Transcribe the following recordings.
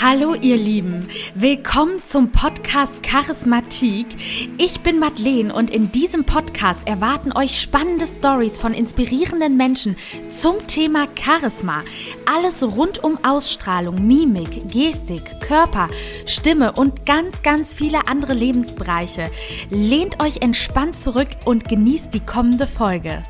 Hallo ihr Lieben, willkommen zum Podcast Charismatik. Ich bin Madeleine und in diesem Podcast erwarten euch spannende Stories von inspirierenden Menschen zum Thema Charisma. Alles rund um Ausstrahlung, Mimik, Gestik, Körper, Stimme und ganz, ganz viele andere Lebensbereiche. Lehnt euch entspannt zurück und genießt die kommende Folge.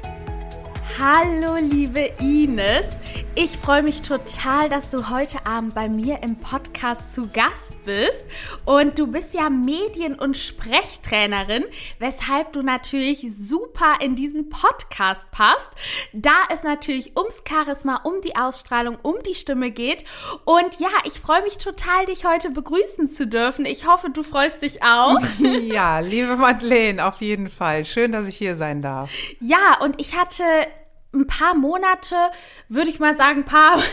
Hallo liebe Ines, ich freue mich total, dass du heute Abend bei mir im Podcast zu Gast bist und du bist ja Medien- und Sprechtrainerin, weshalb du natürlich super in diesen Podcast passt, da es natürlich ums Charisma, um die Ausstrahlung, um die Stimme geht und ja, ich freue mich total, dich heute begrüßen zu dürfen. Ich hoffe, du freust dich auch. Ja, liebe Madeleine, auf jeden Fall. Schön, dass ich hier sein darf. Ja, und ich hatte ein paar Monate, würde ich mal sagen, ein paar.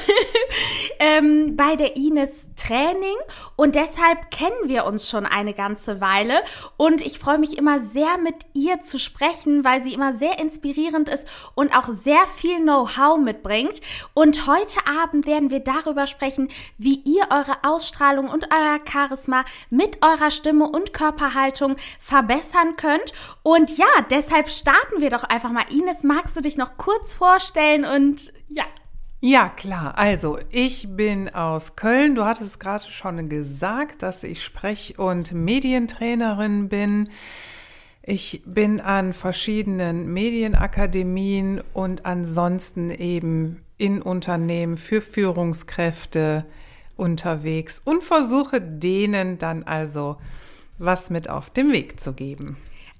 Ähm, bei der Ines Training und deshalb kennen wir uns schon eine ganze Weile und ich freue mich immer sehr mit ihr zu sprechen, weil sie immer sehr inspirierend ist und auch sehr viel Know-how mitbringt und heute Abend werden wir darüber sprechen, wie ihr eure Ausstrahlung und euer Charisma mit eurer Stimme und Körperhaltung verbessern könnt und ja, deshalb starten wir doch einfach mal. Ines, magst du dich noch kurz vorstellen und ja. Klar. Also, ich bin aus Köln. Du hattest es gerade schon gesagt, dass ich Sprech- und Medientrainerin bin. Ich bin an verschiedenen Medienakademien und ansonsten eben in Unternehmen für Führungskräfte unterwegs und versuche denen dann also was mit auf den Weg zu geben.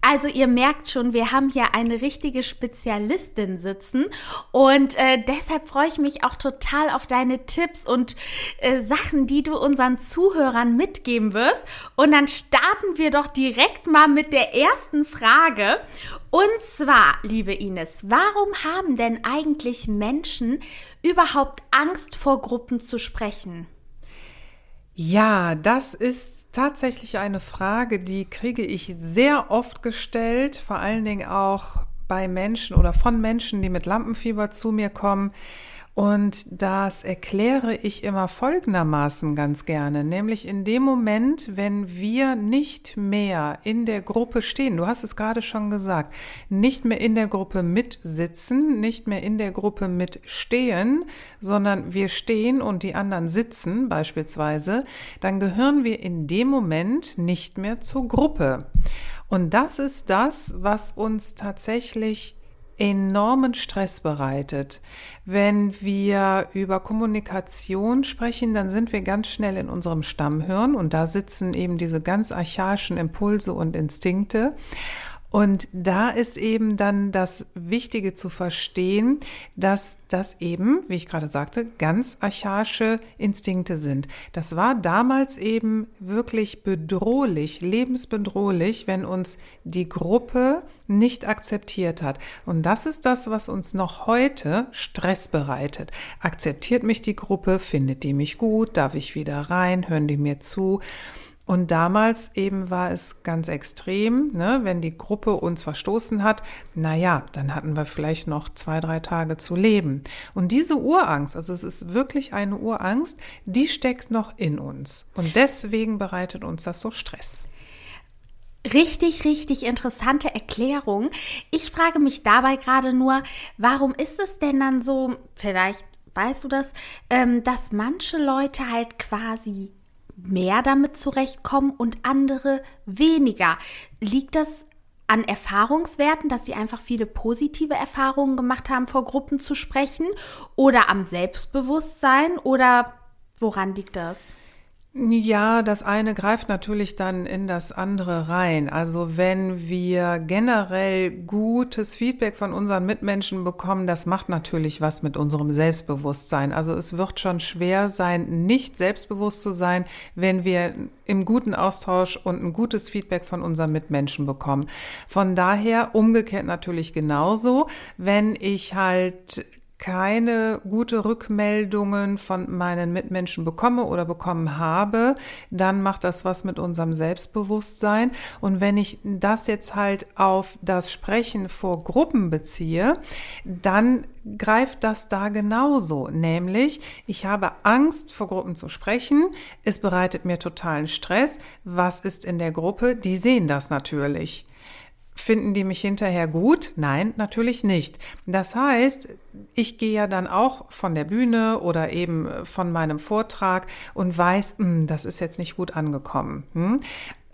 Also ihr merkt schon, wir haben hier eine richtige Spezialistin sitzen und äh, deshalb freue ich mich auch total auf deine Tipps und äh, Sachen, die du unseren Zuhörern mitgeben wirst. Und dann starten wir doch direkt mal mit der ersten Frage. Und zwar, liebe Ines, warum haben denn eigentlich Menschen überhaupt Angst vor Gruppen zu sprechen? Ja, das ist tatsächlich eine Frage, die kriege ich sehr oft gestellt, vor allen Dingen auch bei Menschen oder von Menschen, die mit Lampenfieber zu mir kommen. Und das erkläre ich immer folgendermaßen ganz gerne, nämlich in dem Moment, wenn wir nicht mehr in der Gruppe stehen, du hast es gerade schon gesagt, nicht mehr in der Gruppe mitsitzen, nicht mehr in der Gruppe mitstehen, sondern wir stehen und die anderen sitzen beispielsweise, dann gehören wir in dem Moment nicht mehr zur Gruppe. Und das ist das, was uns tatsächlich enormen Stress bereitet. Wenn wir über Kommunikation sprechen, dann sind wir ganz schnell in unserem Stammhirn und da sitzen eben diese ganz archaischen Impulse und Instinkte. Und da ist eben dann das Wichtige zu verstehen, dass das eben, wie ich gerade sagte, ganz archaische Instinkte sind. Das war damals eben wirklich bedrohlich, lebensbedrohlich, wenn uns die Gruppe nicht akzeptiert hat. Und das ist das, was uns noch heute Stress bereitet. Akzeptiert mich die Gruppe? Findet die mich gut? Darf ich wieder rein? Hören die mir zu? Und damals eben war es ganz extrem, ne? wenn die Gruppe uns verstoßen hat, na ja, dann hatten wir vielleicht noch zwei, drei Tage zu leben. Und diese Urangst, also es ist wirklich eine Urangst, die steckt noch in uns. Und deswegen bereitet uns das so Stress. Richtig, richtig interessante Erklärung. Ich frage mich dabei gerade nur, warum ist es denn dann so, vielleicht weißt du das, ähm, dass manche Leute halt quasi mehr damit zurechtkommen und andere weniger. Liegt das an Erfahrungswerten, dass sie einfach viele positive Erfahrungen gemacht haben, vor Gruppen zu sprechen? Oder am Selbstbewusstsein? Oder woran liegt das? Ja, das eine greift natürlich dann in das andere rein. Also wenn wir generell gutes Feedback von unseren Mitmenschen bekommen, das macht natürlich was mit unserem Selbstbewusstsein. Also es wird schon schwer sein, nicht selbstbewusst zu sein, wenn wir im guten Austausch und ein gutes Feedback von unseren Mitmenschen bekommen. Von daher umgekehrt natürlich genauso, wenn ich halt keine gute Rückmeldungen von meinen Mitmenschen bekomme oder bekommen habe, dann macht das was mit unserem Selbstbewusstsein. Und wenn ich das jetzt halt auf das Sprechen vor Gruppen beziehe, dann greift das da genauso. Nämlich, ich habe Angst, vor Gruppen zu sprechen. Es bereitet mir totalen Stress. Was ist in der Gruppe? Die sehen das natürlich. Finden die mich hinterher gut? Nein, natürlich nicht. Das heißt, ich gehe ja dann auch von der Bühne oder eben von meinem Vortrag und weiß, hm, das ist jetzt nicht gut angekommen. Hm?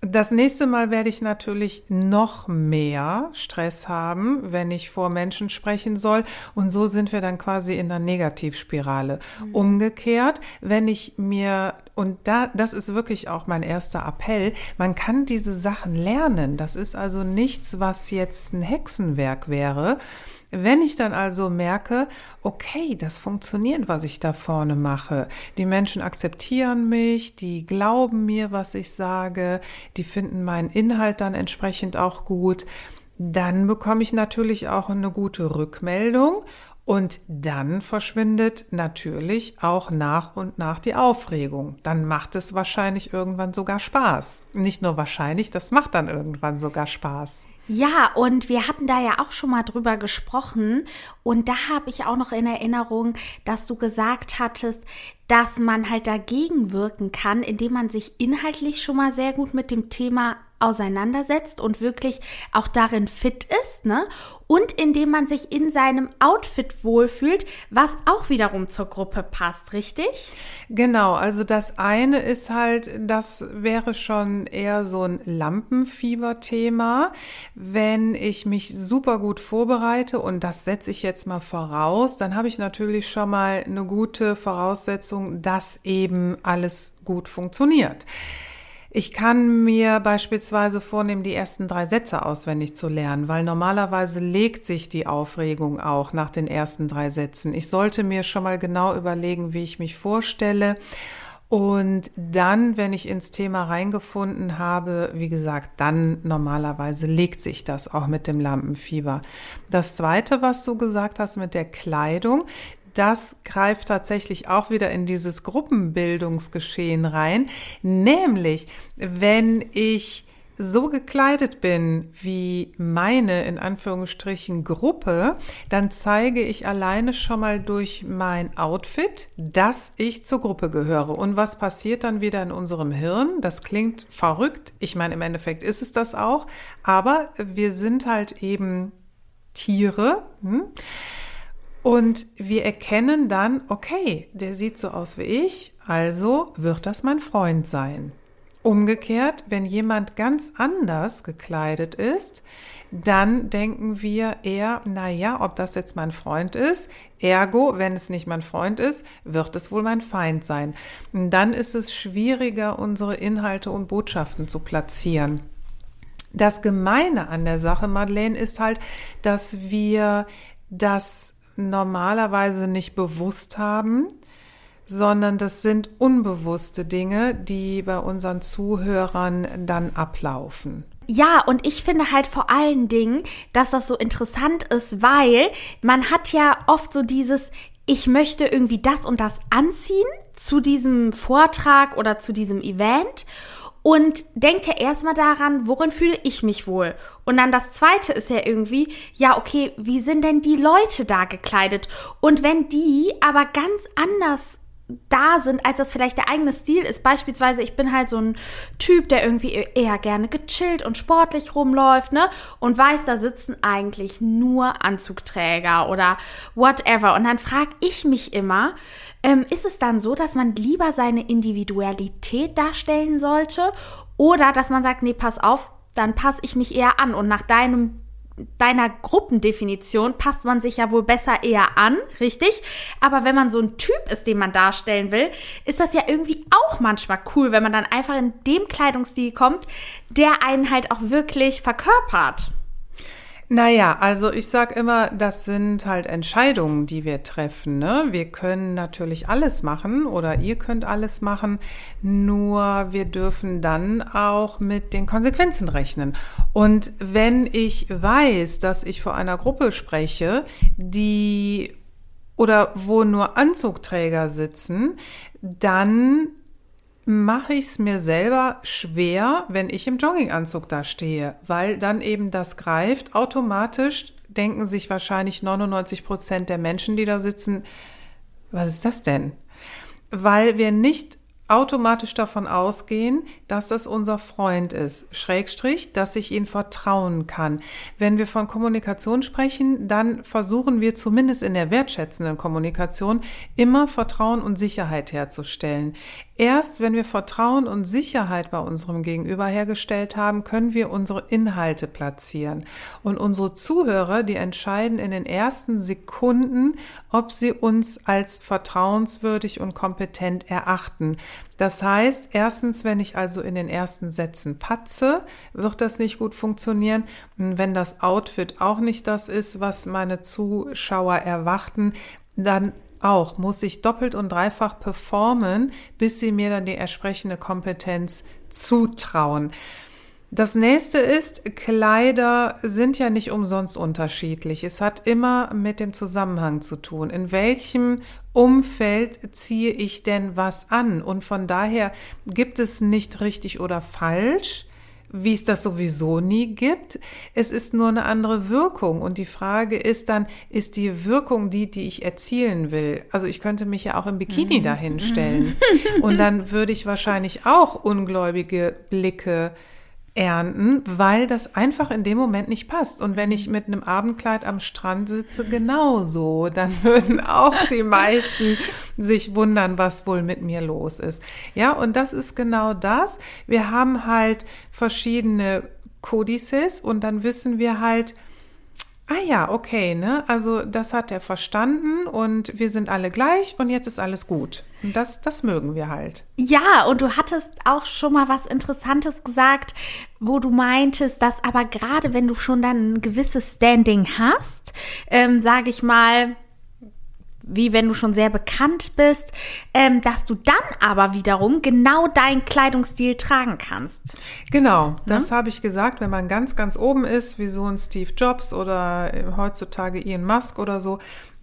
Das nächste Mal werde ich natürlich noch mehr Stress haben, wenn ich vor Menschen sprechen soll. Und so sind wir dann quasi in der Negativspirale. Mhm. Umgekehrt, wenn ich mir, und da, das ist wirklich auch mein erster Appell, man kann diese Sachen lernen. Das ist also nichts, was jetzt ein Hexenwerk wäre. Wenn ich dann also merke, okay, das funktioniert, was ich da vorne mache, die Menschen akzeptieren mich, die glauben mir, was ich sage, die finden meinen Inhalt dann entsprechend auch gut, dann bekomme ich natürlich auch eine gute Rückmeldung und dann verschwindet natürlich auch nach und nach die Aufregung. Dann macht es wahrscheinlich irgendwann sogar Spaß. Nicht nur wahrscheinlich, das macht dann irgendwann sogar Spaß. Ja, und wir hatten da ja auch schon mal drüber gesprochen. Und da habe ich auch noch in Erinnerung, dass du gesagt hattest, dass man halt dagegen wirken kann, indem man sich inhaltlich schon mal sehr gut mit dem Thema auseinandersetzt und wirklich auch darin fit ist, ne? Und indem man sich in seinem Outfit wohlfühlt, was auch wiederum zur Gruppe passt, richtig? Genau, also das eine ist halt, das wäre schon eher so ein Lampenfieber-Thema. Wenn ich mich super gut vorbereite und das setze ich jetzt mal voraus, dann habe ich natürlich schon mal eine gute Voraussetzung, dass eben alles gut funktioniert. Ich kann mir beispielsweise vornehmen, die ersten drei Sätze auswendig zu lernen, weil normalerweise legt sich die Aufregung auch nach den ersten drei Sätzen. Ich sollte mir schon mal genau überlegen, wie ich mich vorstelle. Und dann, wenn ich ins Thema reingefunden habe, wie gesagt, dann normalerweise legt sich das auch mit dem Lampenfieber. Das zweite, was du gesagt hast mit der Kleidung, das greift tatsächlich auch wieder in dieses Gruppenbildungsgeschehen rein, nämlich wenn ich so gekleidet bin wie meine in Anführungsstrichen Gruppe, dann zeige ich alleine schon mal durch mein Outfit, dass ich zur Gruppe gehöre. Und was passiert dann wieder in unserem Hirn? Das klingt verrückt. Ich meine, im Endeffekt ist es das auch. Aber wir sind halt eben Tiere. Hm? Und wir erkennen dann, okay, der sieht so aus wie ich, also wird das mein Freund sein. Umgekehrt, wenn jemand ganz anders gekleidet ist, dann denken wir eher, na ja, ob das jetzt mein Freund ist, ergo, wenn es nicht mein Freund ist, wird es wohl mein Feind sein. Dann ist es schwieriger, unsere Inhalte und Botschaften zu platzieren. Das Gemeine an der Sache, Madeleine, ist halt, dass wir das normalerweise nicht bewusst haben, sondern das sind unbewusste Dinge, die bei unseren Zuhörern dann ablaufen. Ja, und ich finde halt vor allen Dingen, dass das so interessant ist, weil man hat ja oft so dieses, ich möchte irgendwie das und das anziehen zu diesem Vortrag oder zu diesem Event und denkt ja erstmal daran, worin fühle ich mich wohl. Und dann das zweite ist ja irgendwie, ja, okay, wie sind denn die Leute da gekleidet? Und wenn die aber ganz anders da sind, als das vielleicht der eigene Stil ist. Beispielsweise, ich bin halt so ein Typ, der irgendwie eher gerne gechillt und sportlich rumläuft, ne? Und weiß, da sitzen eigentlich nur Anzugträger oder whatever. Und dann frage ich mich immer, ähm, ist es dann so, dass man lieber seine Individualität darstellen sollte oder dass man sagt, nee, pass auf, dann passe ich mich eher an und nach deinem deiner Gruppendefinition passt man sich ja wohl besser eher an, richtig? Aber wenn man so ein Typ ist, den man darstellen will, ist das ja irgendwie auch manchmal cool, wenn man dann einfach in dem Kleidungsstil kommt, der einen halt auch wirklich verkörpert. Naja, also ich sage immer, das sind halt Entscheidungen, die wir treffen. Ne? Wir können natürlich alles machen oder ihr könnt alles machen, nur wir dürfen dann auch mit den Konsequenzen rechnen. Und wenn ich weiß, dass ich vor einer Gruppe spreche, die oder wo nur Anzugträger sitzen, dann mache ich es mir selber schwer, wenn ich im Jogginganzug da stehe, weil dann eben das greift. Automatisch denken sich wahrscheinlich 99 Prozent der Menschen, die da sitzen, was ist das denn? Weil wir nicht automatisch davon ausgehen, dass das unser Freund ist. Schrägstrich, dass ich ihn vertrauen kann. Wenn wir von Kommunikation sprechen, dann versuchen wir zumindest in der wertschätzenden Kommunikation immer Vertrauen und Sicherheit herzustellen. Erst wenn wir Vertrauen und Sicherheit bei unserem Gegenüber hergestellt haben, können wir unsere Inhalte platzieren. Und unsere Zuhörer, die entscheiden in den ersten Sekunden, ob sie uns als vertrauenswürdig und kompetent erachten. Das heißt, erstens, wenn ich also in den ersten Sätzen patze, wird das nicht gut funktionieren. Wenn das Outfit auch nicht das ist, was meine Zuschauer erwarten, dann auch muss ich doppelt und dreifach performen, bis sie mir dann die entsprechende Kompetenz zutrauen. Das nächste ist, Kleider sind ja nicht umsonst unterschiedlich. Es hat immer mit dem Zusammenhang zu tun. In welchem Umfeld ziehe ich denn was an? Und von daher gibt es nicht richtig oder falsch wie es das sowieso nie gibt. Es ist nur eine andere Wirkung. Und die Frage ist dann, ist die Wirkung die, die ich erzielen will? Also ich könnte mich ja auch im Bikini mhm. dahinstellen. Mhm. Und dann würde ich wahrscheinlich auch ungläubige Blicke ernten, weil das einfach in dem Moment nicht passt. Und wenn ich mit einem Abendkleid am Strand sitze, genauso, dann würden auch die meisten sich wundern, was wohl mit mir los ist. Ja, und das ist genau das. Wir haben halt verschiedene Kodices und dann wissen wir halt, Ah ja, okay, ne? Also das hat er verstanden und wir sind alle gleich und jetzt ist alles gut. Und das, das mögen wir halt. Ja, und du hattest auch schon mal was Interessantes gesagt, wo du meintest, dass aber gerade wenn du schon dann ein gewisses Standing hast, ähm, sage ich mal, wie wenn du schon sehr bekannt bist, ähm, dass du dann aber wiederum genau deinen Kleidungsstil tragen kannst. Genau, das ja? habe ich gesagt, wenn man ganz, ganz oben ist, wie so ein Steve Jobs oder heutzutage Ian Musk oder so,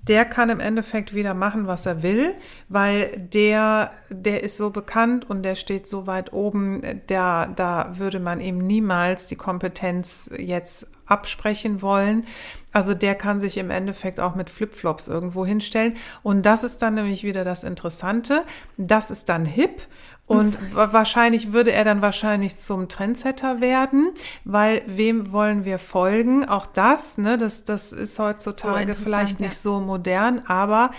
der kann im Endeffekt wieder machen, was er will, weil der, der ist so bekannt und der steht so weit oben, der, da würde man ihm niemals die Kompetenz jetzt absprechen wollen. Also der kann sich im Endeffekt auch mit Flipflops irgendwo hinstellen. Und das ist dann nämlich wieder das Interessante. Das ist dann hip. Und wahrscheinlich würde er dann wahrscheinlich zum Trendsetter werden, weil wem wollen wir folgen? Auch das, ne, das, das ist heutzutage so vielleicht nicht ja. so modern, aber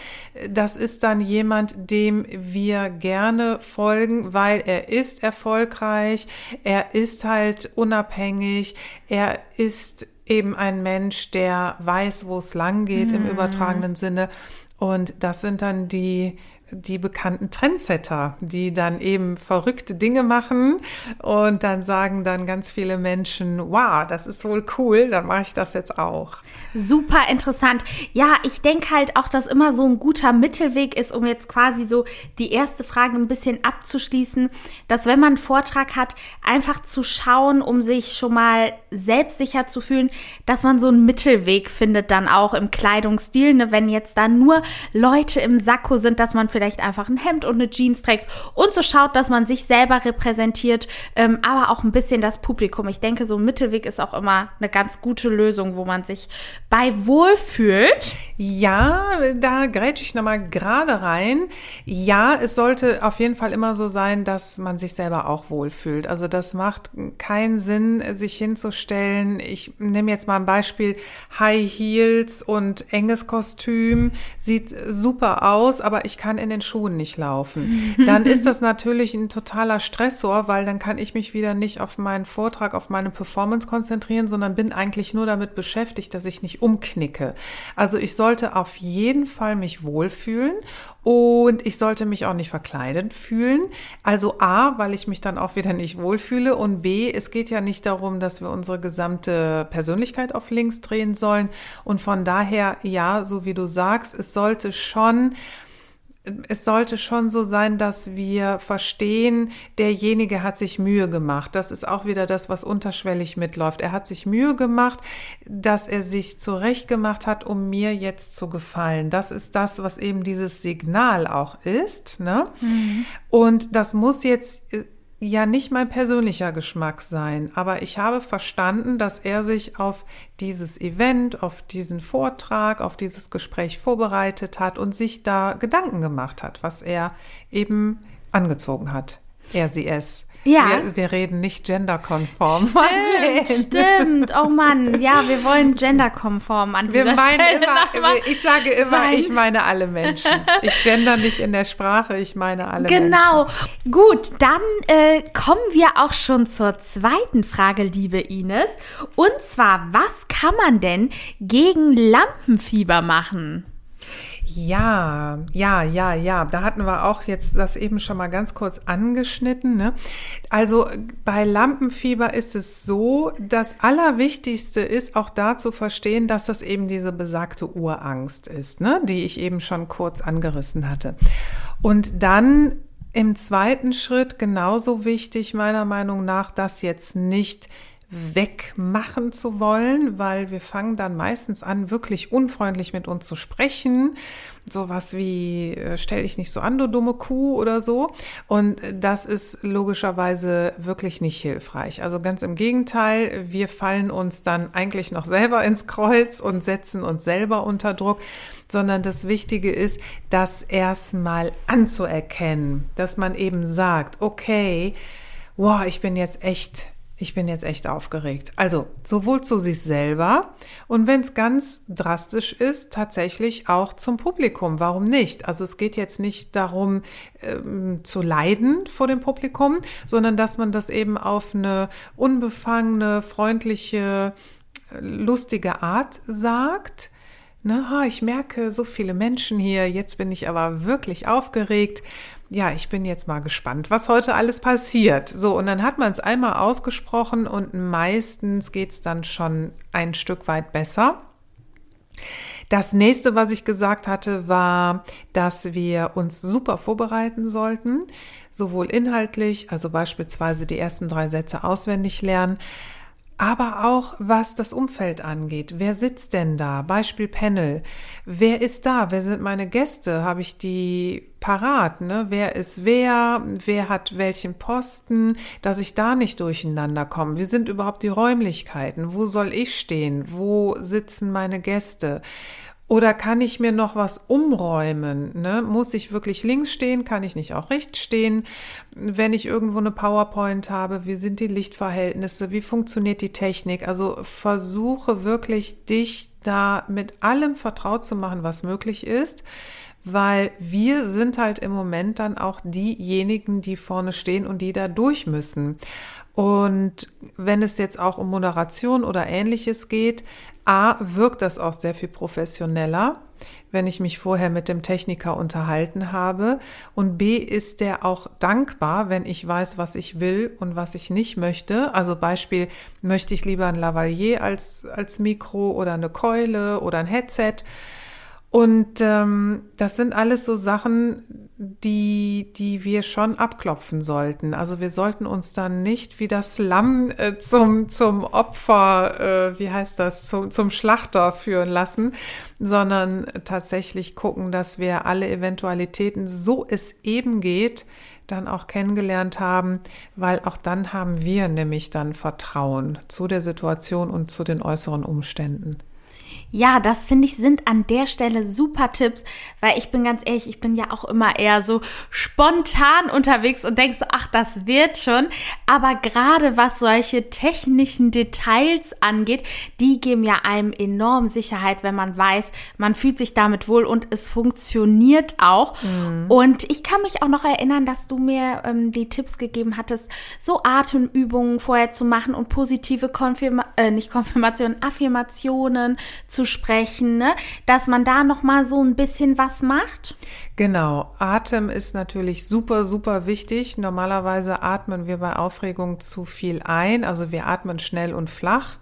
das ist dann jemand, dem wir gerne folgen, weil er ist erfolgreich, er ist halt unabhängig, er ist eben ein Mensch, der weiß, wo es lang geht mhm. im übertragenen Sinne. Und das sind dann die die bekannten Trendsetter, die dann eben verrückte Dinge machen und dann sagen dann ganz viele Menschen, wow, das ist wohl cool, dann mache ich das jetzt auch. Super interessant. Ja, ich denke halt auch, dass immer so ein guter Mittelweg ist, um jetzt quasi so die erste Frage ein bisschen abzuschließen, dass wenn man einen Vortrag hat, einfach zu schauen, um sich schon mal selbstsicher zu fühlen, dass man so einen Mittelweg findet dann auch im Kleidungsstil, ne? wenn jetzt da nur Leute im Sakko sind, dass man vielleicht einfach ein Hemd und eine Jeans trägt und so schaut, dass man sich selber repräsentiert, ähm, aber auch ein bisschen das Publikum. Ich denke, so ein Mittelweg ist auch immer eine ganz gute Lösung, wo man sich bei wohlfühlt. Ja, da grätsche ich nochmal gerade rein. Ja, es sollte auf jeden Fall immer so sein, dass man sich selber auch wohlfühlt. Also das macht keinen Sinn, sich hinzustellen. Ich nehme jetzt mal ein Beispiel. High Heels und enges Kostüm sieht super aus, aber ich kann in den Schuhen nicht laufen. Dann ist das natürlich ein totaler Stressor, weil dann kann ich mich wieder nicht auf meinen Vortrag, auf meine Performance konzentrieren, sondern bin eigentlich nur damit beschäftigt, dass ich nicht umknicke. Also ich sollte auf jeden Fall mich wohlfühlen und ich sollte mich auch nicht verkleidet fühlen. Also A, weil ich mich dann auch wieder nicht wohlfühle und B, es geht ja nicht darum, dass wir unsere gesamte Persönlichkeit auf links drehen sollen und von daher ja, so wie du sagst, es sollte schon es sollte schon so sein, dass wir verstehen, derjenige hat sich Mühe gemacht. Das ist auch wieder das, was unterschwellig mitläuft. Er hat sich Mühe gemacht, dass er sich zurechtgemacht hat, um mir jetzt zu gefallen. Das ist das, was eben dieses Signal auch ist. Ne? Mhm. Und das muss jetzt äh, ja nicht mein persönlicher Geschmack sein, aber ich habe verstanden, dass er sich auf dieses Event, auf diesen Vortrag, auf dieses Gespräch vorbereitet hat und sich da Gedanken gemacht hat, was er eben angezogen hat. Er, sie, es. Ja. Wir, wir reden nicht genderkonform. Stimmt, stimmt. Oh Mann, ja, wir wollen genderkonform an wir dieser meinen Stelle immer, ich sage immer, sein. ich meine alle Menschen. Ich gender nicht in der Sprache, ich meine alle genau. Menschen. Genau. Gut, dann äh, kommen wir auch schon zur zweiten Frage, liebe Ines. Und zwar, was kann man denn gegen Lampenfieber machen? Ja, ja, ja, ja. Da hatten wir auch jetzt das eben schon mal ganz kurz angeschnitten. Ne? Also bei Lampenfieber ist es so, das Allerwichtigste ist auch da zu verstehen, dass das eben diese besagte Urangst ist, ne? die ich eben schon kurz angerissen hatte. Und dann im zweiten Schritt genauso wichtig meiner Meinung nach, dass jetzt nicht wegmachen zu wollen, weil wir fangen dann meistens an, wirklich unfreundlich mit uns zu sprechen. Sowas wie, äh, stell dich nicht so an, du dumme Kuh oder so. Und das ist logischerweise wirklich nicht hilfreich. Also ganz im Gegenteil, wir fallen uns dann eigentlich noch selber ins Kreuz und setzen uns selber unter Druck sondern das Wichtige ist, das erstmal anzuerkennen, dass man eben sagt, okay, wow, ich bin jetzt echt ich bin jetzt echt aufgeregt. Also sowohl zu sich selber und wenn es ganz drastisch ist, tatsächlich auch zum Publikum. Warum nicht? Also es geht jetzt nicht darum ähm, zu leiden vor dem Publikum, sondern dass man das eben auf eine unbefangene, freundliche, lustige Art sagt. Ne, ich merke so viele Menschen hier, jetzt bin ich aber wirklich aufgeregt ja, ich bin jetzt mal gespannt, was heute alles passiert. So, und dann hat man es einmal ausgesprochen und meistens geht es dann schon ein Stück weit besser. Das nächste, was ich gesagt hatte, war, dass wir uns super vorbereiten sollten, sowohl inhaltlich, also beispielsweise die ersten drei Sätze auswendig lernen, aber auch was das Umfeld angeht. Wer sitzt denn da? Beispiel Panel. Wer ist da? Wer sind meine Gäste? Habe ich die parat? Ne? Wer ist wer? Wer hat welchen Posten? Dass ich da nicht durcheinander komme. Wie sind überhaupt die Räumlichkeiten? Wo soll ich stehen? Wo sitzen meine Gäste? Oder kann ich mir noch was umräumen? Ne? Muss ich wirklich links stehen? Kann ich nicht auch rechts stehen? Wenn ich irgendwo eine PowerPoint habe, wie sind die Lichtverhältnisse? Wie funktioniert die Technik? Also versuche wirklich dich da mit allem vertraut zu machen, was möglich ist, weil wir sind halt im Moment dann auch diejenigen, die vorne stehen und die da durch müssen. Und wenn es jetzt auch um Moderation oder ähnliches geht, A, wirkt das auch sehr viel professioneller, wenn ich mich vorher mit dem Techniker unterhalten habe. Und B, ist der auch dankbar, wenn ich weiß, was ich will und was ich nicht möchte. Also Beispiel, möchte ich lieber ein Lavalier als, als Mikro oder eine Keule oder ein Headset. Und ähm, das sind alles so Sachen, die, die wir schon abklopfen sollten. Also wir sollten uns dann nicht wie das Lamm äh, zum, zum Opfer, äh, wie heißt das, zum, zum Schlachter führen lassen, sondern tatsächlich gucken, dass wir alle Eventualitäten, so es eben geht, dann auch kennengelernt haben, weil auch dann haben wir nämlich dann Vertrauen zu der Situation und zu den äußeren Umständen. Ja, das finde ich sind an der Stelle super Tipps, weil ich bin ganz ehrlich, ich bin ja auch immer eher so spontan unterwegs und denke so, ach, das wird schon. Aber gerade was solche technischen Details angeht, die geben ja einem enorm Sicherheit, wenn man weiß, man fühlt sich damit wohl und es funktioniert auch. Mhm. Und ich kann mich auch noch erinnern, dass du mir ähm, die Tipps gegeben hattest, so Atemübungen vorher zu machen und positive Konfirma äh, nicht Konfirmationen, Affirmationen zu sprechen, ne? dass man da noch mal so ein bisschen was macht? Genau, Atem ist natürlich super, super wichtig. Normalerweise atmen wir bei Aufregung zu viel ein, also wir atmen schnell und flach.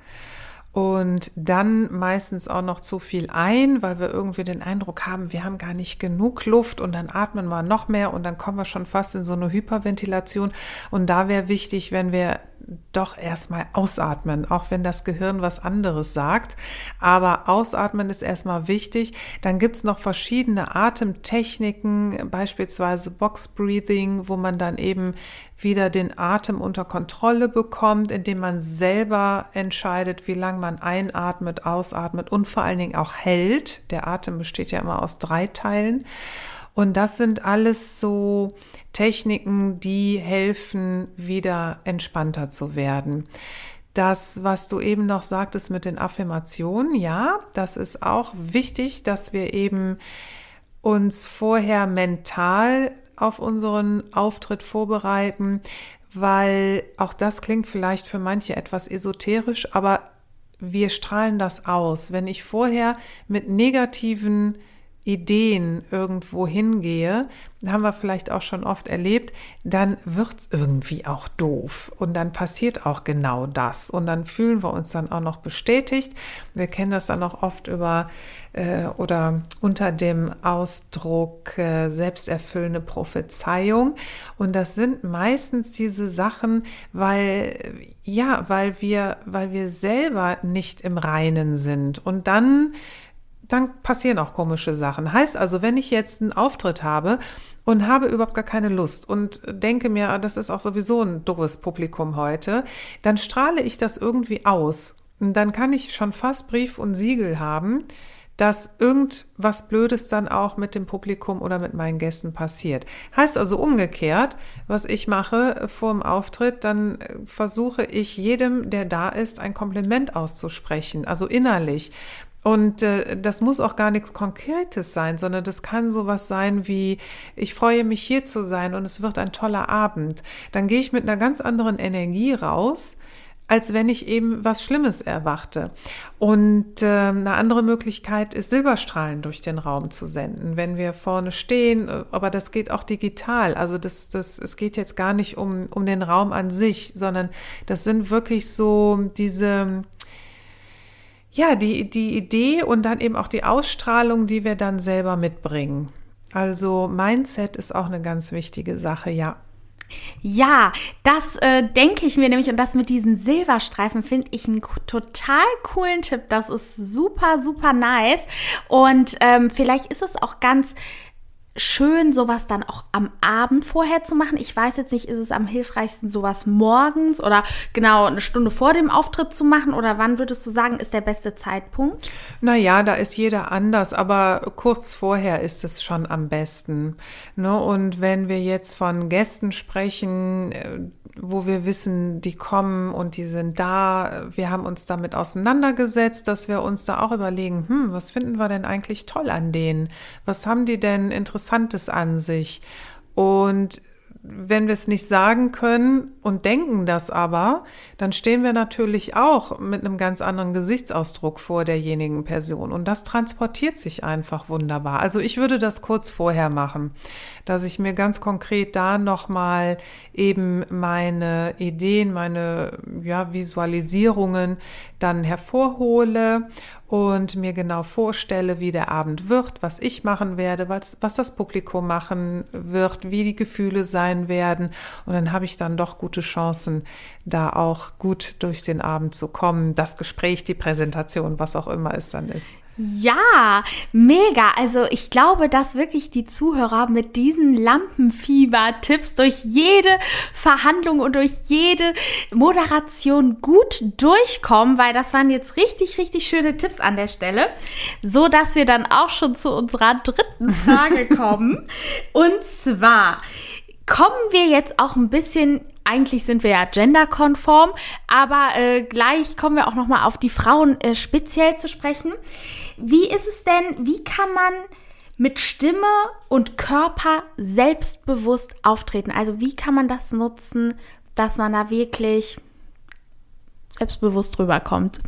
Und dann meistens auch noch zu viel ein, weil wir irgendwie den Eindruck haben, wir haben gar nicht genug Luft und dann atmen wir noch mehr und dann kommen wir schon fast in so eine Hyperventilation. Und da wäre wichtig, wenn wir doch erstmal ausatmen, auch wenn das Gehirn was anderes sagt. Aber ausatmen ist erstmal wichtig. Dann gibt es noch verschiedene Atemtechniken, beispielsweise Box Breathing, wo man dann eben wieder den Atem unter Kontrolle bekommt, indem man selber entscheidet, wie lange man einatmet, ausatmet und vor allen Dingen auch hält. Der Atem besteht ja immer aus drei Teilen. Und das sind alles so Techniken, die helfen, wieder entspannter zu werden. Das, was du eben noch sagtest mit den Affirmationen, ja, das ist auch wichtig, dass wir eben uns vorher mental auf unseren Auftritt vorbereiten, weil auch das klingt vielleicht für manche etwas esoterisch, aber wir strahlen das aus. Wenn ich vorher mit negativen Ideen irgendwo hingehe, haben wir vielleicht auch schon oft erlebt, dann wird es irgendwie auch doof und dann passiert auch genau das. Und dann fühlen wir uns dann auch noch bestätigt. Wir kennen das dann auch oft über äh, oder unter dem Ausdruck äh, selbsterfüllende Prophezeiung. Und das sind meistens diese Sachen, weil ja, weil wir weil wir selber nicht im Reinen sind. Und dann dann passieren auch komische Sachen. Heißt also, wenn ich jetzt einen Auftritt habe und habe überhaupt gar keine Lust und denke mir, ah, das ist auch sowieso ein doofes Publikum heute, dann strahle ich das irgendwie aus. Und dann kann ich schon fast Brief und Siegel haben, dass irgendwas Blödes dann auch mit dem Publikum oder mit meinen Gästen passiert. Heißt also umgekehrt, was ich mache vor dem Auftritt, dann versuche ich jedem, der da ist, ein Kompliment auszusprechen, also innerlich. Und äh, das muss auch gar nichts Konkretes sein, sondern das kann sowas sein wie, ich freue mich hier zu sein und es wird ein toller Abend. Dann gehe ich mit einer ganz anderen Energie raus, als wenn ich eben was Schlimmes erwachte. Und äh, eine andere Möglichkeit ist, Silberstrahlen durch den Raum zu senden, wenn wir vorne stehen, aber das geht auch digital. Also das, das, es geht jetzt gar nicht um, um den Raum an sich, sondern das sind wirklich so diese ja, die, die Idee und dann eben auch die Ausstrahlung, die wir dann selber mitbringen. Also Mindset ist auch eine ganz wichtige Sache, ja. Ja, das äh, denke ich mir nämlich und das mit diesen Silberstreifen finde ich einen total coolen Tipp. Das ist super, super nice und ähm, vielleicht ist es auch ganz schön, sowas dann auch am Abend vorher zu machen. Ich weiß jetzt nicht, ist es am hilfreichsten, sowas morgens oder genau eine Stunde vor dem Auftritt zu machen? Oder wann würdest du sagen, ist der beste Zeitpunkt? Naja, da ist jeder anders, aber kurz vorher ist es schon am besten. Ne? Und wenn wir jetzt von Gästen sprechen, äh, wo wir wissen, die kommen und die sind da. Wir haben uns damit auseinandergesetzt, dass wir uns da auch überlegen, hm, was finden wir denn eigentlich toll an denen? Was haben die denn Interessantes an sich? Und wenn wir es nicht sagen können und denken das aber, dann stehen wir natürlich auch mit einem ganz anderen Gesichtsausdruck vor derjenigen Person. Und das transportiert sich einfach wunderbar. Also ich würde das kurz vorher machen, dass ich mir ganz konkret da nochmal eben meine Ideen, meine ja, Visualisierungen dann hervorhole und mir genau vorstelle, wie der Abend wird, was ich machen werde, was, was das Publikum machen wird, wie die Gefühle sein werden. Und dann habe ich dann doch gute Chancen, da auch gut durch den Abend zu kommen. Das Gespräch, die Präsentation, was auch immer es dann ist. Ja, mega. Also ich glaube, dass wirklich die Zuhörer mit diesen Lampenfieber-Tipps durch jede Verhandlung und durch jede Moderation gut durchkommen, weil das waren jetzt richtig, richtig schöne Tipps an der Stelle, so dass wir dann auch schon zu unserer dritten Frage kommen. und zwar kommen wir jetzt auch ein bisschen eigentlich sind wir ja genderkonform, aber äh, gleich kommen wir auch noch mal auf die Frauen äh, speziell zu sprechen. Wie ist es denn, wie kann man mit Stimme und Körper selbstbewusst auftreten? Also wie kann man das nutzen, dass man da wirklich selbstbewusst rüberkommt?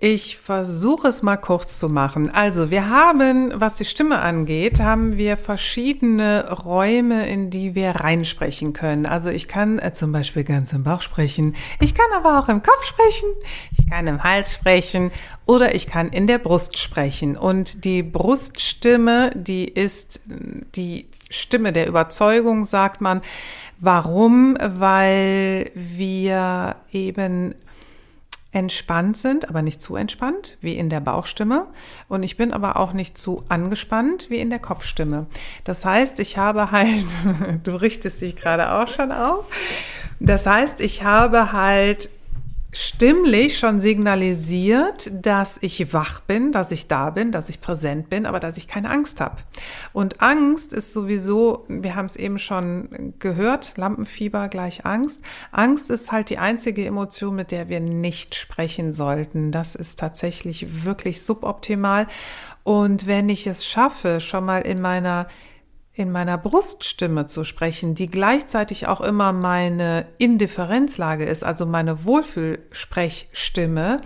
Ich versuche es mal kurz zu machen. Also wir haben, was die Stimme angeht, haben wir verschiedene Räume, in die wir reinsprechen können. Also ich kann äh, zum Beispiel ganz im Bauch sprechen. Ich kann aber auch im Kopf sprechen. Ich kann im Hals sprechen oder ich kann in der Brust sprechen. Und die Bruststimme, die ist die Stimme der Überzeugung, sagt man. Warum? Weil wir eben entspannt sind, aber nicht zu entspannt, wie in der Bauchstimme. Und ich bin aber auch nicht zu angespannt, wie in der Kopfstimme. Das heißt, ich habe halt, du richtest dich gerade auch schon auf. Das heißt, ich habe halt stimmlich schon signalisiert, dass ich wach bin, dass ich da bin, dass ich präsent bin, aber dass ich keine Angst habe. Und Angst ist sowieso, wir haben es eben schon gehört, Lampenfieber gleich Angst. Angst ist halt die einzige Emotion, mit der wir nicht sprechen sollten. Das ist tatsächlich wirklich suboptimal. Und wenn ich es schaffe, schon mal in meiner in meiner Bruststimme zu sprechen, die gleichzeitig auch immer meine Indifferenzlage ist, also meine Wohlfühlsprechstimme,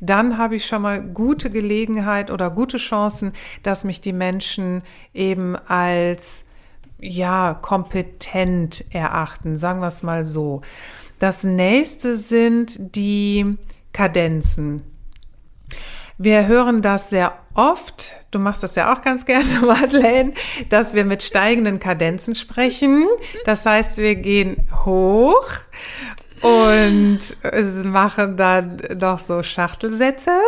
dann habe ich schon mal gute Gelegenheit oder gute Chancen, dass mich die Menschen eben als ja, kompetent erachten, sagen wir es mal so. Das nächste sind die Kadenzen. Wir hören das sehr oft, du machst das ja auch ganz gerne, Madeleine, dass wir mit steigenden Kadenzen sprechen. Das heißt, wir gehen hoch und machen dann noch so Schachtelsätze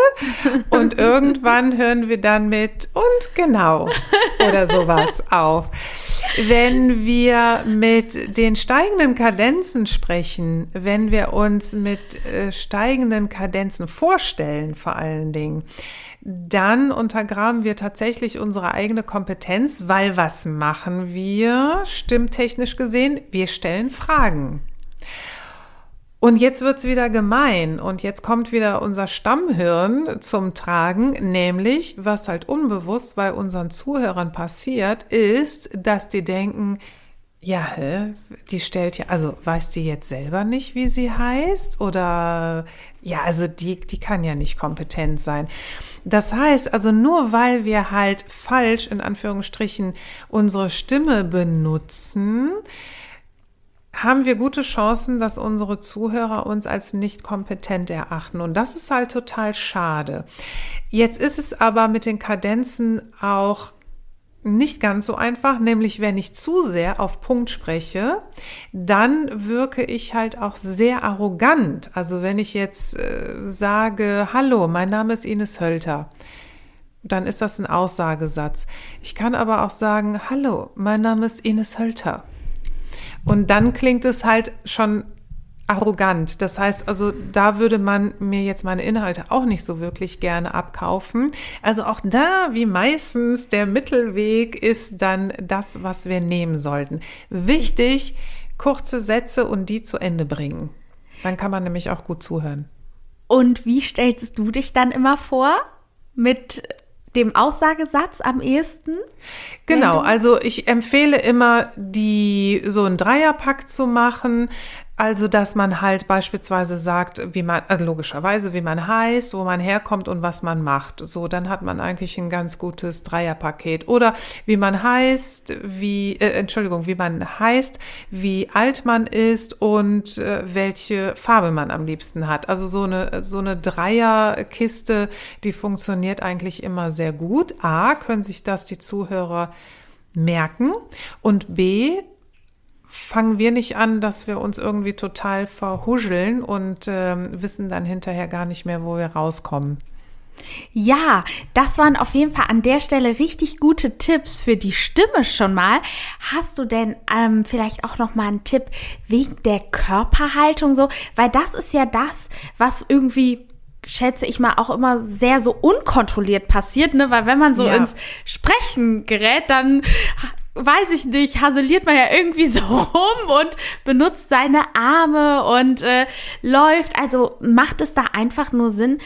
und irgendwann hören wir dann mit und genau oder sowas auf. Wenn wir mit den steigenden Kadenzen sprechen, wenn wir uns mit äh, steigenden Kadenzen vorstellen vor allen Dingen, dann untergraben wir tatsächlich unsere eigene Kompetenz, weil was machen wir, stimmtechnisch gesehen? Wir stellen Fragen. Und jetzt wird's wieder gemein und jetzt kommt wieder unser Stammhirn zum Tragen, nämlich was halt unbewusst bei unseren Zuhörern passiert, ist, dass die denken, ja, die stellt ja, also weiß die jetzt selber nicht, wie sie heißt? Oder ja, also die, die kann ja nicht kompetent sein. Das heißt, also nur weil wir halt falsch in Anführungsstrichen unsere Stimme benutzen, haben wir gute Chancen, dass unsere Zuhörer uns als nicht kompetent erachten. Und das ist halt total schade. Jetzt ist es aber mit den Kadenzen auch nicht ganz so einfach, nämlich wenn ich zu sehr auf Punkt spreche, dann wirke ich halt auch sehr arrogant. Also wenn ich jetzt äh, sage, hallo, mein Name ist Ines Hölter, dann ist das ein Aussagesatz. Ich kann aber auch sagen, hallo, mein Name ist Ines Hölter. Und dann klingt es halt schon arrogant. Das heißt also, da würde man mir jetzt meine Inhalte auch nicht so wirklich gerne abkaufen. Also auch da, wie meistens, der Mittelweg ist dann das, was wir nehmen sollten. Wichtig, kurze Sätze und die zu Ende bringen. Dann kann man nämlich auch gut zuhören. Und wie stellst du dich dann immer vor? Mit dem Aussagesatz am ehesten? Genau, also ich empfehle immer, die so einen Dreierpack zu machen. Also, dass man halt beispielsweise sagt, wie man, also logischerweise, wie man heißt, wo man herkommt und was man macht. So, dann hat man eigentlich ein ganz gutes Dreierpaket. Oder wie man heißt, wie, äh, Entschuldigung, wie man heißt, wie alt man ist und äh, welche Farbe man am liebsten hat. Also so eine, so eine Dreierkiste, die funktioniert eigentlich immer sehr gut. A, können sich das die Zuhörer merken und B, fangen wir nicht an, dass wir uns irgendwie total verhuscheln und äh, wissen dann hinterher gar nicht mehr, wo wir rauskommen. Ja, das waren auf jeden Fall an der Stelle richtig gute Tipps für die Stimme schon mal. Hast du denn ähm, vielleicht auch noch mal einen Tipp wegen der Körperhaltung so, weil das ist ja das, was irgendwie schätze ich mal auch immer sehr so unkontrolliert passiert, ne, weil wenn man so ja. ins Sprechen gerät, dann weiß ich nicht, haseliert man ja irgendwie so rum und benutzt seine Arme und äh, läuft. Also macht es da einfach nur Sinn,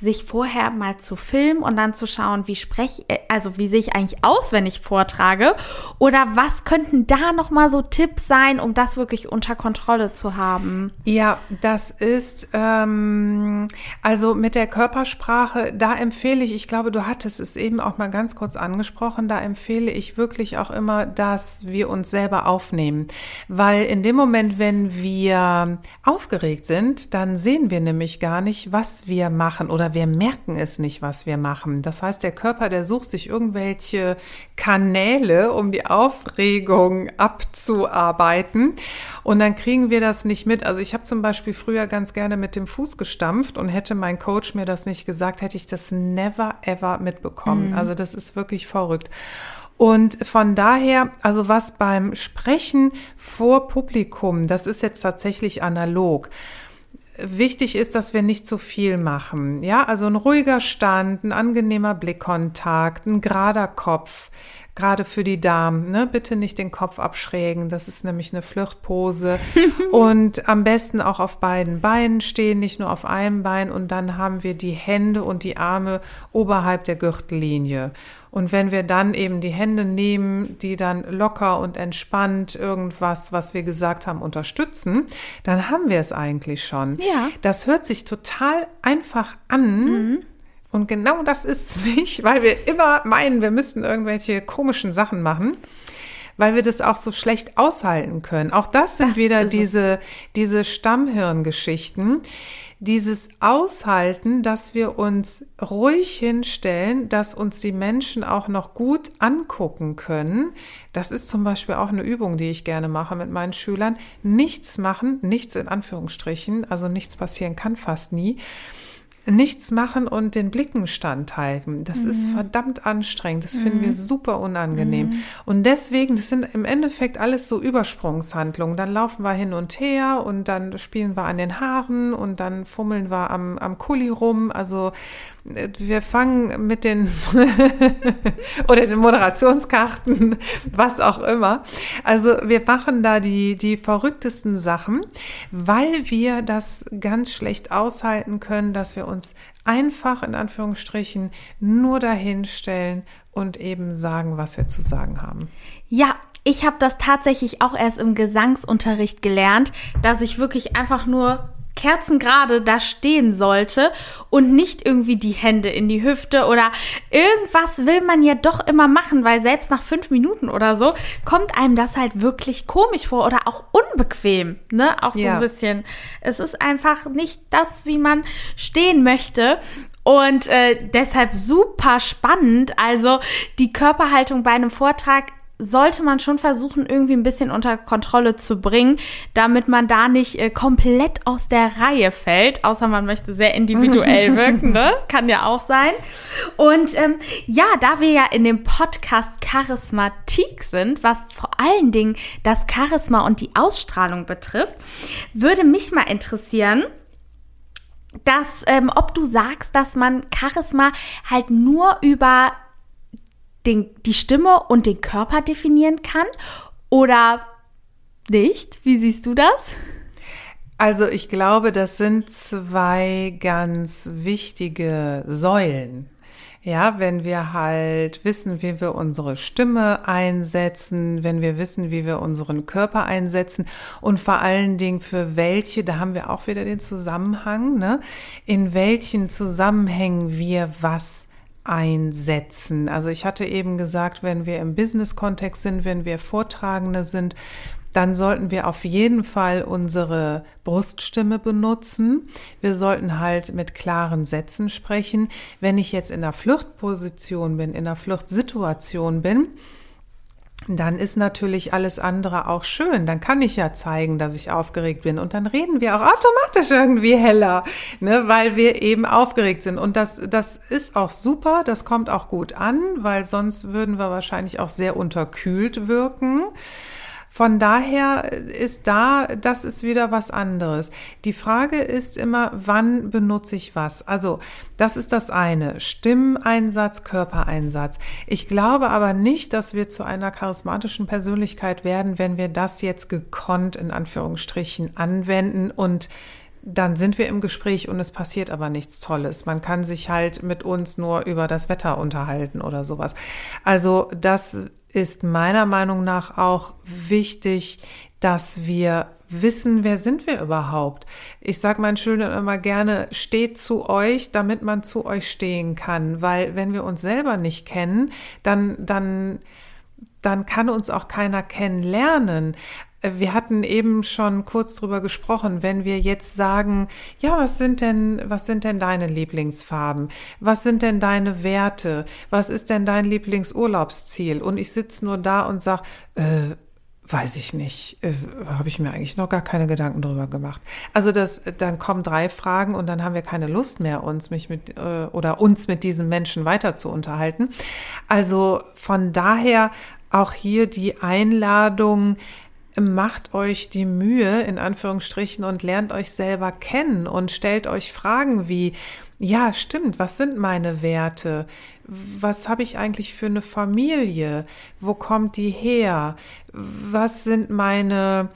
sich vorher mal zu filmen und dann zu schauen, wie spreche, äh, also wie sehe ich eigentlich aus, wenn ich vortrage? Oder was könnten da nochmal so Tipps sein, um das wirklich unter Kontrolle zu haben? Ja, das ist, ähm, also mit der Körpersprache, da empfehle ich, ich glaube, du hattest es eben auch mal ganz kurz angesprochen, da empfehle ich wirklich auch immer, dass wir uns selber aufnehmen. Weil in dem Moment, wenn wir aufgeregt sind, dann sehen wir nämlich gar nicht, was wir machen oder wir merken es nicht, was wir machen. Das heißt, der Körper, der sucht sich irgendwelche Kanäle, um die Aufregung abzuarbeiten. Und dann kriegen wir das nicht mit. Also ich habe zum Beispiel früher ganz gerne mit dem Fuß gestampft und hätte mein Coach mir das nicht gesagt, hätte ich das never ever mitbekommen. Mhm. Also das ist wirklich verrückt. Und von daher, also was beim Sprechen vor Publikum, das ist jetzt tatsächlich analog. Wichtig ist, dass wir nicht zu viel machen. Ja, also ein ruhiger Stand, ein angenehmer Blickkontakt, ein gerader Kopf, gerade für die Damen. Ne? Bitte nicht den Kopf abschrägen, das ist nämlich eine Flirtpose. und am besten auch auf beiden Beinen stehen, nicht nur auf einem Bein. Und dann haben wir die Hände und die Arme oberhalb der Gürtellinie. Und wenn wir dann eben die Hände nehmen, die dann locker und entspannt irgendwas, was wir gesagt haben, unterstützen, dann haben wir es eigentlich schon. Ja. Das hört sich total einfach an. Mhm. Und genau das ist es nicht, weil wir immer meinen, wir müssten irgendwelche komischen Sachen machen weil wir das auch so schlecht aushalten können. Auch das sind das wieder diese, diese Stammhirngeschichten dieses Aushalten, dass wir uns ruhig hinstellen, dass uns die Menschen auch noch gut angucken können. Das ist zum Beispiel auch eine Übung, die ich gerne mache mit meinen Schülern. Nichts machen, nichts in Anführungsstrichen, also nichts passieren kann fast nie nichts machen und den Blicken standhalten. Das mhm. ist verdammt anstrengend. Das mhm. finden wir mhm. super unangenehm. Mhm. Und deswegen, das sind im Endeffekt alles so Übersprungshandlungen. Dann laufen wir hin und her und dann spielen wir an den Haaren und dann fummeln wir am, am Kuli rum. Also wir fangen mit den oder den Moderationskarten, was auch immer. Also wir machen da die, die verrücktesten Sachen, weil wir das ganz schlecht aushalten können, dass wir uns einfach in Anführungsstrichen nur dahin stellen und eben sagen, was wir zu sagen haben. Ja, ich habe das tatsächlich auch erst im Gesangsunterricht gelernt, dass ich wirklich einfach nur kerzengerade da stehen sollte und nicht irgendwie die Hände in die Hüfte oder irgendwas will man ja doch immer machen, weil selbst nach fünf Minuten oder so kommt einem das halt wirklich komisch vor oder auch unbequem, ne? Auch so ja. ein bisschen. Es ist einfach nicht das, wie man stehen möchte. Und äh, deshalb super spannend. Also die Körperhaltung bei einem Vortrag sollte man schon versuchen, irgendwie ein bisschen unter Kontrolle zu bringen, damit man da nicht äh, komplett aus der Reihe fällt, außer man möchte sehr individuell wirken, ne? Kann ja auch sein. Und ähm, ja, da wir ja in dem Podcast Charismatik sind, was vor allen Dingen das Charisma und die Ausstrahlung betrifft, würde mich mal interessieren, dass, ähm, ob du sagst, dass man Charisma halt nur über den, die Stimme und den Körper definieren kann oder nicht? Wie siehst du das? Also ich glaube, das sind zwei ganz wichtige Säulen. Ja, wenn wir halt wissen, wie wir unsere Stimme einsetzen, wenn wir wissen, wie wir unseren Körper einsetzen und vor allen Dingen für welche, da haben wir auch wieder den Zusammenhang, ne? in welchen Zusammenhängen wir was einsetzen. Also ich hatte eben gesagt, wenn wir im Business-Kontext sind, wenn wir Vortragende sind, dann sollten wir auf jeden Fall unsere Bruststimme benutzen. Wir sollten halt mit klaren Sätzen sprechen. Wenn ich jetzt in der Fluchtposition bin, in der Fluchtsituation bin, dann ist natürlich alles andere auch schön. Dann kann ich ja zeigen, dass ich aufgeregt bin. Und dann reden wir auch automatisch irgendwie heller, ne, weil wir eben aufgeregt sind. Und das, das ist auch super. Das kommt auch gut an, weil sonst würden wir wahrscheinlich auch sehr unterkühlt wirken. Von daher ist da, das ist wieder was anderes. Die Frage ist immer, wann benutze ich was? Also, das ist das eine. Stimmeinsatz, Körpereinsatz. Ich glaube aber nicht, dass wir zu einer charismatischen Persönlichkeit werden, wenn wir das jetzt gekonnt in Anführungsstrichen anwenden und dann sind wir im Gespräch und es passiert aber nichts Tolles. Man kann sich halt mit uns nur über das Wetter unterhalten oder sowas. Also das ist meiner Meinung nach auch wichtig, dass wir wissen, wer sind wir überhaupt. Ich sage meinen Schülern immer gerne, steht zu euch, damit man zu euch stehen kann, weil wenn wir uns selber nicht kennen, dann dann dann kann uns auch keiner kennenlernen. Wir hatten eben schon kurz drüber gesprochen, wenn wir jetzt sagen, ja, was sind denn, was sind denn deine Lieblingsfarben? Was sind denn deine Werte? Was ist denn dein Lieblingsurlaubsziel? Und ich sitze nur da und sage, äh, Weiß ich nicht. Äh, Habe ich mir eigentlich noch gar keine Gedanken drüber gemacht. Also das, dann kommen drei Fragen und dann haben wir keine Lust mehr, uns mich mit äh, oder uns mit diesen Menschen weiter zu unterhalten. Also von daher auch hier die Einladung, macht euch die Mühe, in Anführungsstrichen, und lernt euch selber kennen und stellt euch Fragen wie, ja, stimmt, was sind meine Werte? Was habe ich eigentlich für eine Familie? Wo kommt die her? Was sind meine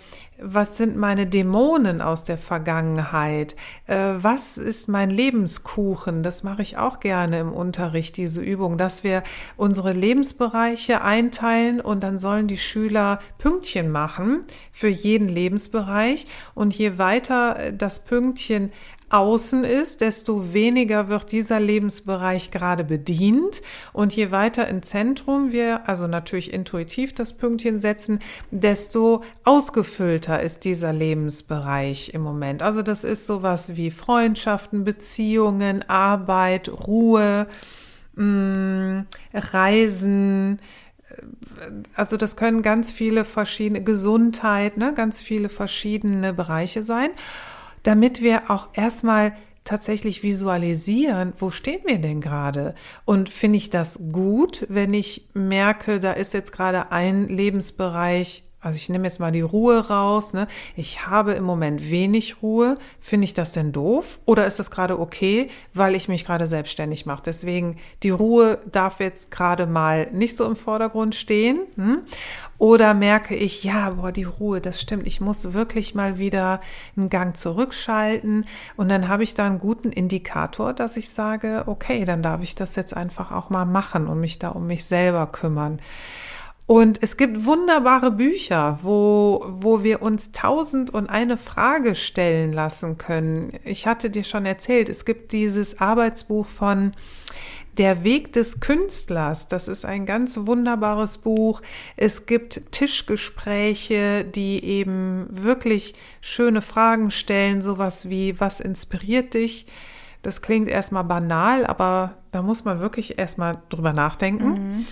was sind meine Dämonen aus der Vergangenheit? Äh, was ist mein Lebenskuchen? Das mache ich auch gerne im Unterricht, diese Übung, dass wir unsere Lebensbereiche einteilen und dann sollen die Schüler Pünktchen machen für jeden Lebensbereich. Und je weiter das Pünktchen außen ist, desto weniger wird dieser Lebensbereich gerade bedient. Und je weiter im Zentrum wir, also natürlich intuitiv das Pünktchen setzen, desto ausgefüllter ist dieser Lebensbereich im Moment. Also das ist sowas wie Freundschaften, Beziehungen, Arbeit, Ruhe, mh, mm, Reisen, also das können ganz viele verschiedene Gesundheit, ne, ganz viele verschiedene Bereiche sein damit wir auch erstmal tatsächlich visualisieren, wo stehen wir denn gerade? Und finde ich das gut, wenn ich merke, da ist jetzt gerade ein Lebensbereich also ich nehme jetzt mal die Ruhe raus. Ne? Ich habe im Moment wenig Ruhe. Finde ich das denn doof? Oder ist das gerade okay, weil ich mich gerade selbstständig mache? Deswegen, die Ruhe darf jetzt gerade mal nicht so im Vordergrund stehen. Hm? Oder merke ich, ja, boah, die Ruhe, das stimmt. Ich muss wirklich mal wieder einen Gang zurückschalten. Und dann habe ich da einen guten Indikator, dass ich sage, okay, dann darf ich das jetzt einfach auch mal machen und mich da um mich selber kümmern. Und es gibt wunderbare Bücher, wo, wo wir uns tausend und eine Frage stellen lassen können. Ich hatte dir schon erzählt, es gibt dieses Arbeitsbuch von der Weg des Künstlers, das ist ein ganz wunderbares Buch. Es gibt Tischgespräche, die eben wirklich schöne Fragen stellen, sowas wie, was inspiriert dich? Das klingt erstmal banal, aber da muss man wirklich erstmal drüber nachdenken. Mhm.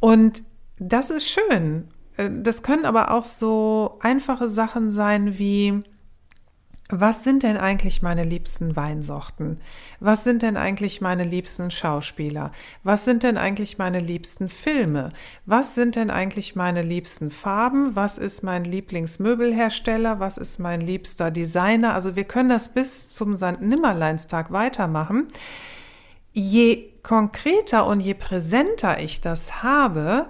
Und das ist schön. Äh, das können aber auch so einfache Sachen sein wie, was sind denn eigentlich meine liebsten Weinsorten? Was sind denn eigentlich meine liebsten Schauspieler? Was sind denn eigentlich meine liebsten Filme? Was sind denn eigentlich meine liebsten Farben? Was ist mein Lieblingsmöbelhersteller? Was ist mein liebster Designer? Also wir können das bis zum St. Nimmerleinstag weitermachen. Je konkreter und je präsenter ich das habe,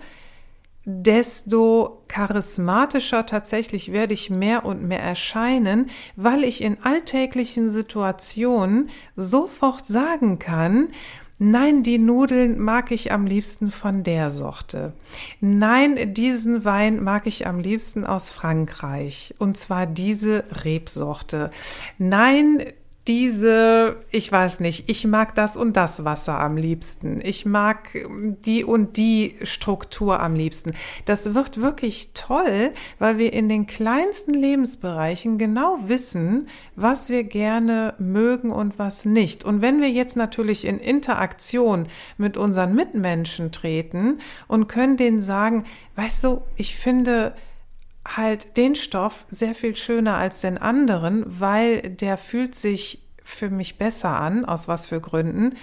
desto charismatischer tatsächlich werde ich mehr und mehr erscheinen, weil ich in alltäglichen Situationen sofort sagen kann, Nein, die Nudeln mag ich am liebsten von der Sorte. Nein, diesen Wein mag ich am liebsten aus Frankreich. Und zwar diese Rebsorte. Nein, diese, ich weiß nicht, ich mag das und das Wasser am liebsten. Ich mag die und die Struktur am liebsten. Das wird wirklich toll, weil wir in den kleinsten Lebensbereichen genau wissen, was wir gerne mögen und was nicht. Und wenn wir jetzt natürlich in Interaktion mit unseren Mitmenschen treten und können denen sagen, weißt du, ich finde, halt den Stoff sehr viel schöner als den anderen, weil der fühlt sich für mich besser an, aus was für Gründen,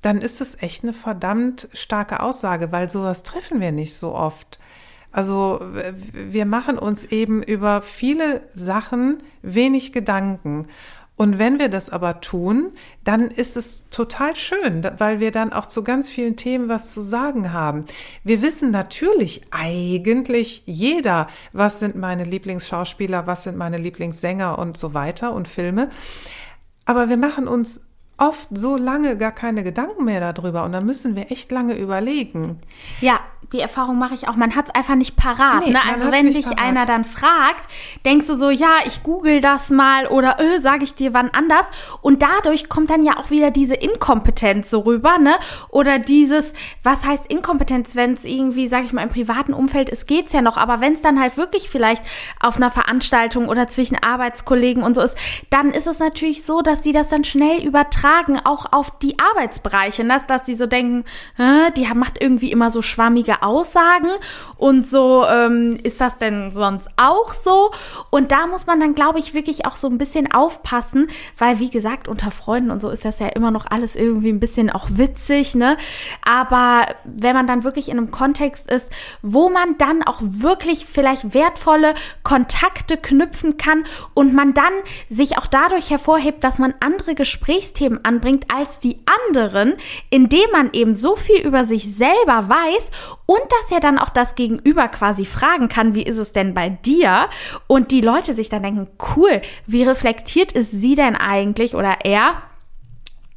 dann ist es echt eine verdammt starke Aussage, weil sowas treffen wir nicht so oft. Also wir machen uns eben über viele Sachen wenig Gedanken. Und wenn wir das aber tun, dann ist es total schön, weil wir dann auch zu ganz vielen Themen was zu sagen haben. Wir wissen natürlich eigentlich jeder, was sind meine Lieblingsschauspieler, was sind meine Lieblingssänger und so weiter und Filme. Aber wir machen uns oft so lange gar keine Gedanken mehr darüber und dann müssen wir echt lange überlegen. Ja, die Erfahrung mache ich auch. Man hat es einfach nicht parat. Nee, ne? Also wenn dich parat. einer dann fragt, denkst du so, ja, ich google das mal oder äh, sage ich dir wann anders. Und dadurch kommt dann ja auch wieder diese Inkompetenz so rüber, ne? Oder dieses, was heißt Inkompetenz, wenn es irgendwie, sage ich mal, im privaten Umfeld ist, geht's ja noch. Aber wenn es dann halt wirklich vielleicht auf einer Veranstaltung oder zwischen Arbeitskollegen und so ist, dann ist es natürlich so, dass die das dann schnell übertragen, auch auf die Arbeitsbereiche, ne? dass die so denken, äh, die macht irgendwie immer so schwammige Aussagen und so ähm, ist das denn sonst auch so? Und da muss man dann, glaube ich, wirklich auch so ein bisschen aufpassen, weil wie gesagt, unter Freunden und so ist das ja immer noch alles irgendwie ein bisschen auch witzig, ne? Aber wenn man dann wirklich in einem Kontext ist, wo man dann auch wirklich vielleicht wertvolle Kontakte knüpfen kann und man dann sich auch dadurch hervorhebt, dass man andere Gesprächsthemen anbringt als die anderen, indem man eben so viel über sich selber weiß und dass er dann auch das Gegenüber quasi fragen kann, wie ist es denn bei dir? Und die Leute sich dann denken, cool, wie reflektiert ist sie denn eigentlich oder er?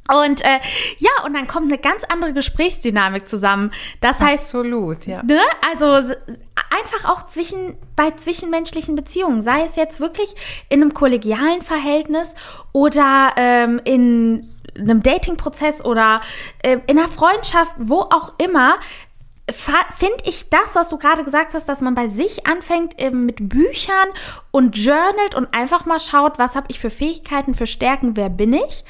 Und äh, ja, und dann kommt eine ganz andere Gesprächsdynamik zusammen. Das heißt, absolut, ja. Ne? Also einfach auch zwischen bei zwischenmenschlichen Beziehungen, sei es jetzt wirklich in einem kollegialen Verhältnis oder ähm, in einem Datingprozess oder äh, in einer Freundschaft, wo auch immer, finde ich das, was du gerade gesagt hast, dass man bei sich anfängt eben mit Büchern und journalt und einfach mal schaut, was habe ich für Fähigkeiten, für Stärken, wer bin ich?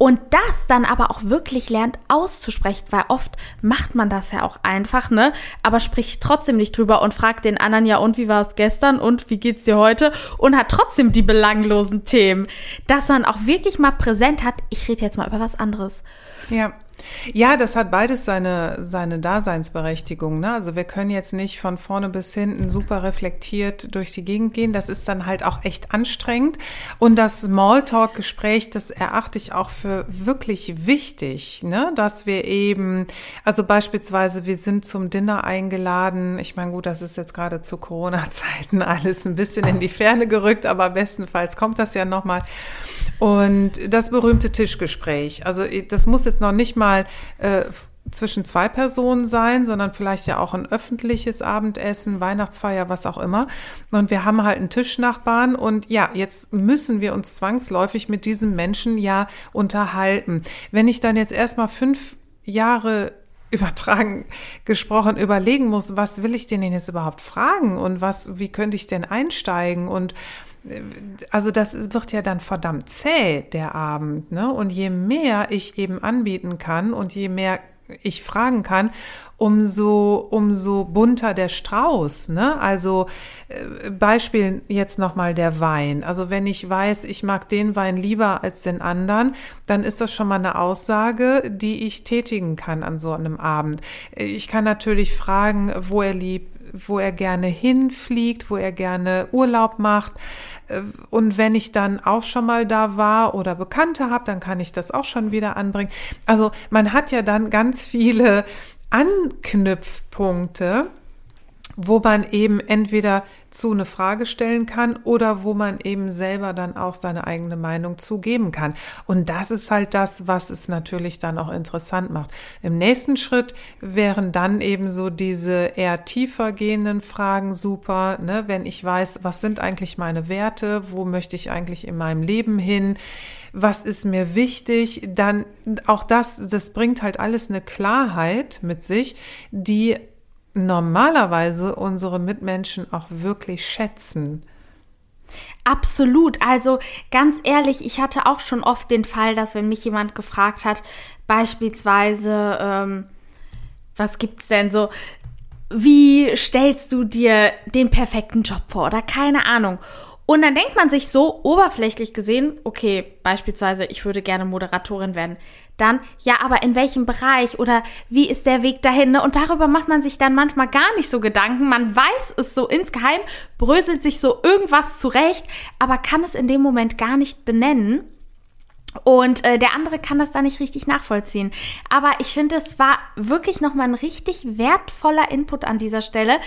Und das dann aber auch wirklich lernt auszusprechen, weil oft macht man das ja auch einfach, ne? Aber spricht trotzdem nicht drüber und fragt den anderen ja, und wie war es gestern und wie geht's dir heute? Und hat trotzdem die belanglosen Themen. Dass man auch wirklich mal präsent hat, ich rede jetzt mal über was anderes. Ja. Ja, das hat beides seine, seine Daseinsberechtigung. Ne? Also wir können jetzt nicht von vorne bis hinten super reflektiert durch die Gegend gehen. Das ist dann halt auch echt anstrengend. Und das Smalltalk-Gespräch, das erachte ich auch für wirklich wichtig, ne? dass wir eben, also beispielsweise, wir sind zum Dinner eingeladen. Ich meine, gut, das ist jetzt gerade zu Corona-Zeiten alles ein bisschen in die Ferne gerückt, aber bestenfalls kommt das ja nochmal. Und das berühmte Tischgespräch. Also das muss jetzt noch nicht mal äh, zwischen zwei Personen sein, sondern vielleicht ja auch ein öffentliches Abendessen, Weihnachtsfeier, was auch immer. Und wir haben halt einen Tischnachbarn und ja, jetzt müssen wir uns zwangsläufig mit diesem Menschen ja unterhalten. Wenn ich dann jetzt erstmal fünf Jahre übertragen gesprochen überlegen muss, was will ich denn jetzt überhaupt fragen und was, wie könnte ich denn einsteigen und also das wird ja dann verdammt zäh, der Abend. Ne? Und je mehr ich eben anbieten kann und je mehr ich fragen kann, umso, umso bunter der Strauß. Ne? Also äh, Beispiel jetzt nochmal der Wein. Also wenn ich weiß, ich mag den Wein lieber als den anderen, dann ist das schon mal eine Aussage, die ich tätigen kann an so einem Abend. Ich kann natürlich fragen, wo er liebt wo er gerne hinfliegt, wo er gerne Urlaub macht. Äh, und wenn ich dann auch schon mal da war oder Bekannte habe, dann kann ich das auch schon wieder anbringen. Also man hat ja dann ganz viele Anknüpfpunkte wo man eben entweder zu eine Frage stellen kann oder wo man eben selber dann auch seine eigene Meinung zugeben kann. Und das ist halt das, was es natürlich dann auch interessant macht. Im nächsten Schritt wären dann eben so diese eher tiefer gehenden Fragen super, ne? wenn ich weiß, was sind eigentlich meine Werte, wo möchte ich eigentlich in meinem Leben hin, was ist mir wichtig, dann auch das, das bringt halt alles eine Klarheit mit sich, die normalerweise unsere Mitmenschen auch wirklich schätzen. Absolut. Also ganz ehrlich, ich hatte auch schon oft den Fall, dass wenn mich jemand gefragt hat, beispielsweise, ähm, was gibt's denn so, wie stellst du dir den perfekten Job vor oder keine Ahnung. Und dann denkt man sich so oberflächlich gesehen, okay, beispielsweise, ich würde gerne Moderatorin werden. Dann, ja, aber in welchem Bereich oder wie ist der Weg dahin? Ne? Und darüber macht man sich dann manchmal gar nicht so Gedanken. Man weiß es so insgeheim, bröselt sich so irgendwas zurecht, aber kann es in dem Moment gar nicht benennen. Und äh, der andere kann das da nicht richtig nachvollziehen. Aber ich finde, es war wirklich nochmal ein richtig wertvoller Input an dieser Stelle,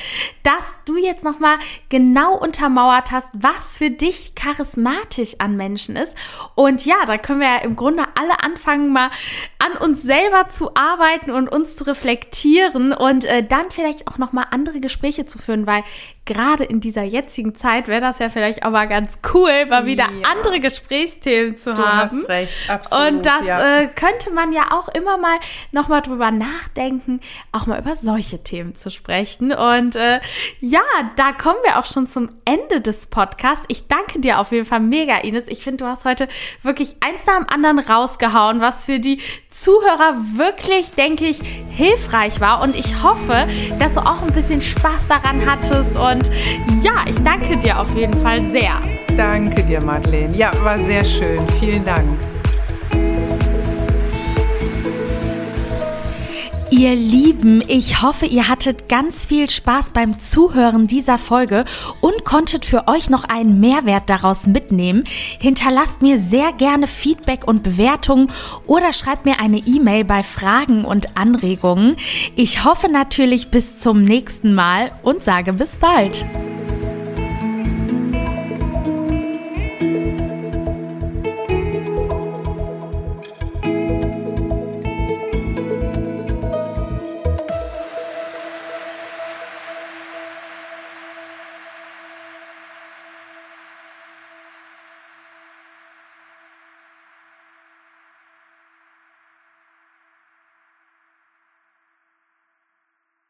dass du jetzt nochmal genau untermauert hast, was für dich charismatisch an Menschen ist. Und ja, da können wir ja im Grunde alle anfangen, mal an uns selber zu arbeiten und uns zu reflektieren und äh, dann vielleicht auch nochmal andere Gespräche zu führen, weil gerade in dieser jetzigen Zeit wäre das ja vielleicht auch mal ganz cool, mal wieder ja. andere Gesprächsthemen zu du haben. Hast recht, absolut. Und das ja. äh, könnte man ja auch immer mal nochmal drüber nachdenken, auch mal über solche Themen zu sprechen. Und äh, ja, da kommen wir auch schon zum Ende des Podcasts. Ich danke dir auf jeden Fall mega, Ines. Ich finde, du hast heute wirklich eins nach dem anderen rausgehauen, was für die Zuhörer wirklich, denke ich, hilfreich war. Und ich hoffe, dass du auch ein bisschen Spaß daran hattest. Und ja, ich danke dir auf jeden Fall sehr. Danke dir, Madeleine. Ja, war sehr schön. Vielen Dank. Ihr Lieben, ich hoffe, ihr hattet ganz viel Spaß beim Zuhören dieser Folge und konntet für euch noch einen Mehrwert daraus mitnehmen. Hinterlasst mir sehr gerne Feedback und Bewertungen oder schreibt mir eine E-Mail bei Fragen und Anregungen. Ich hoffe natürlich bis zum nächsten Mal und sage bis bald.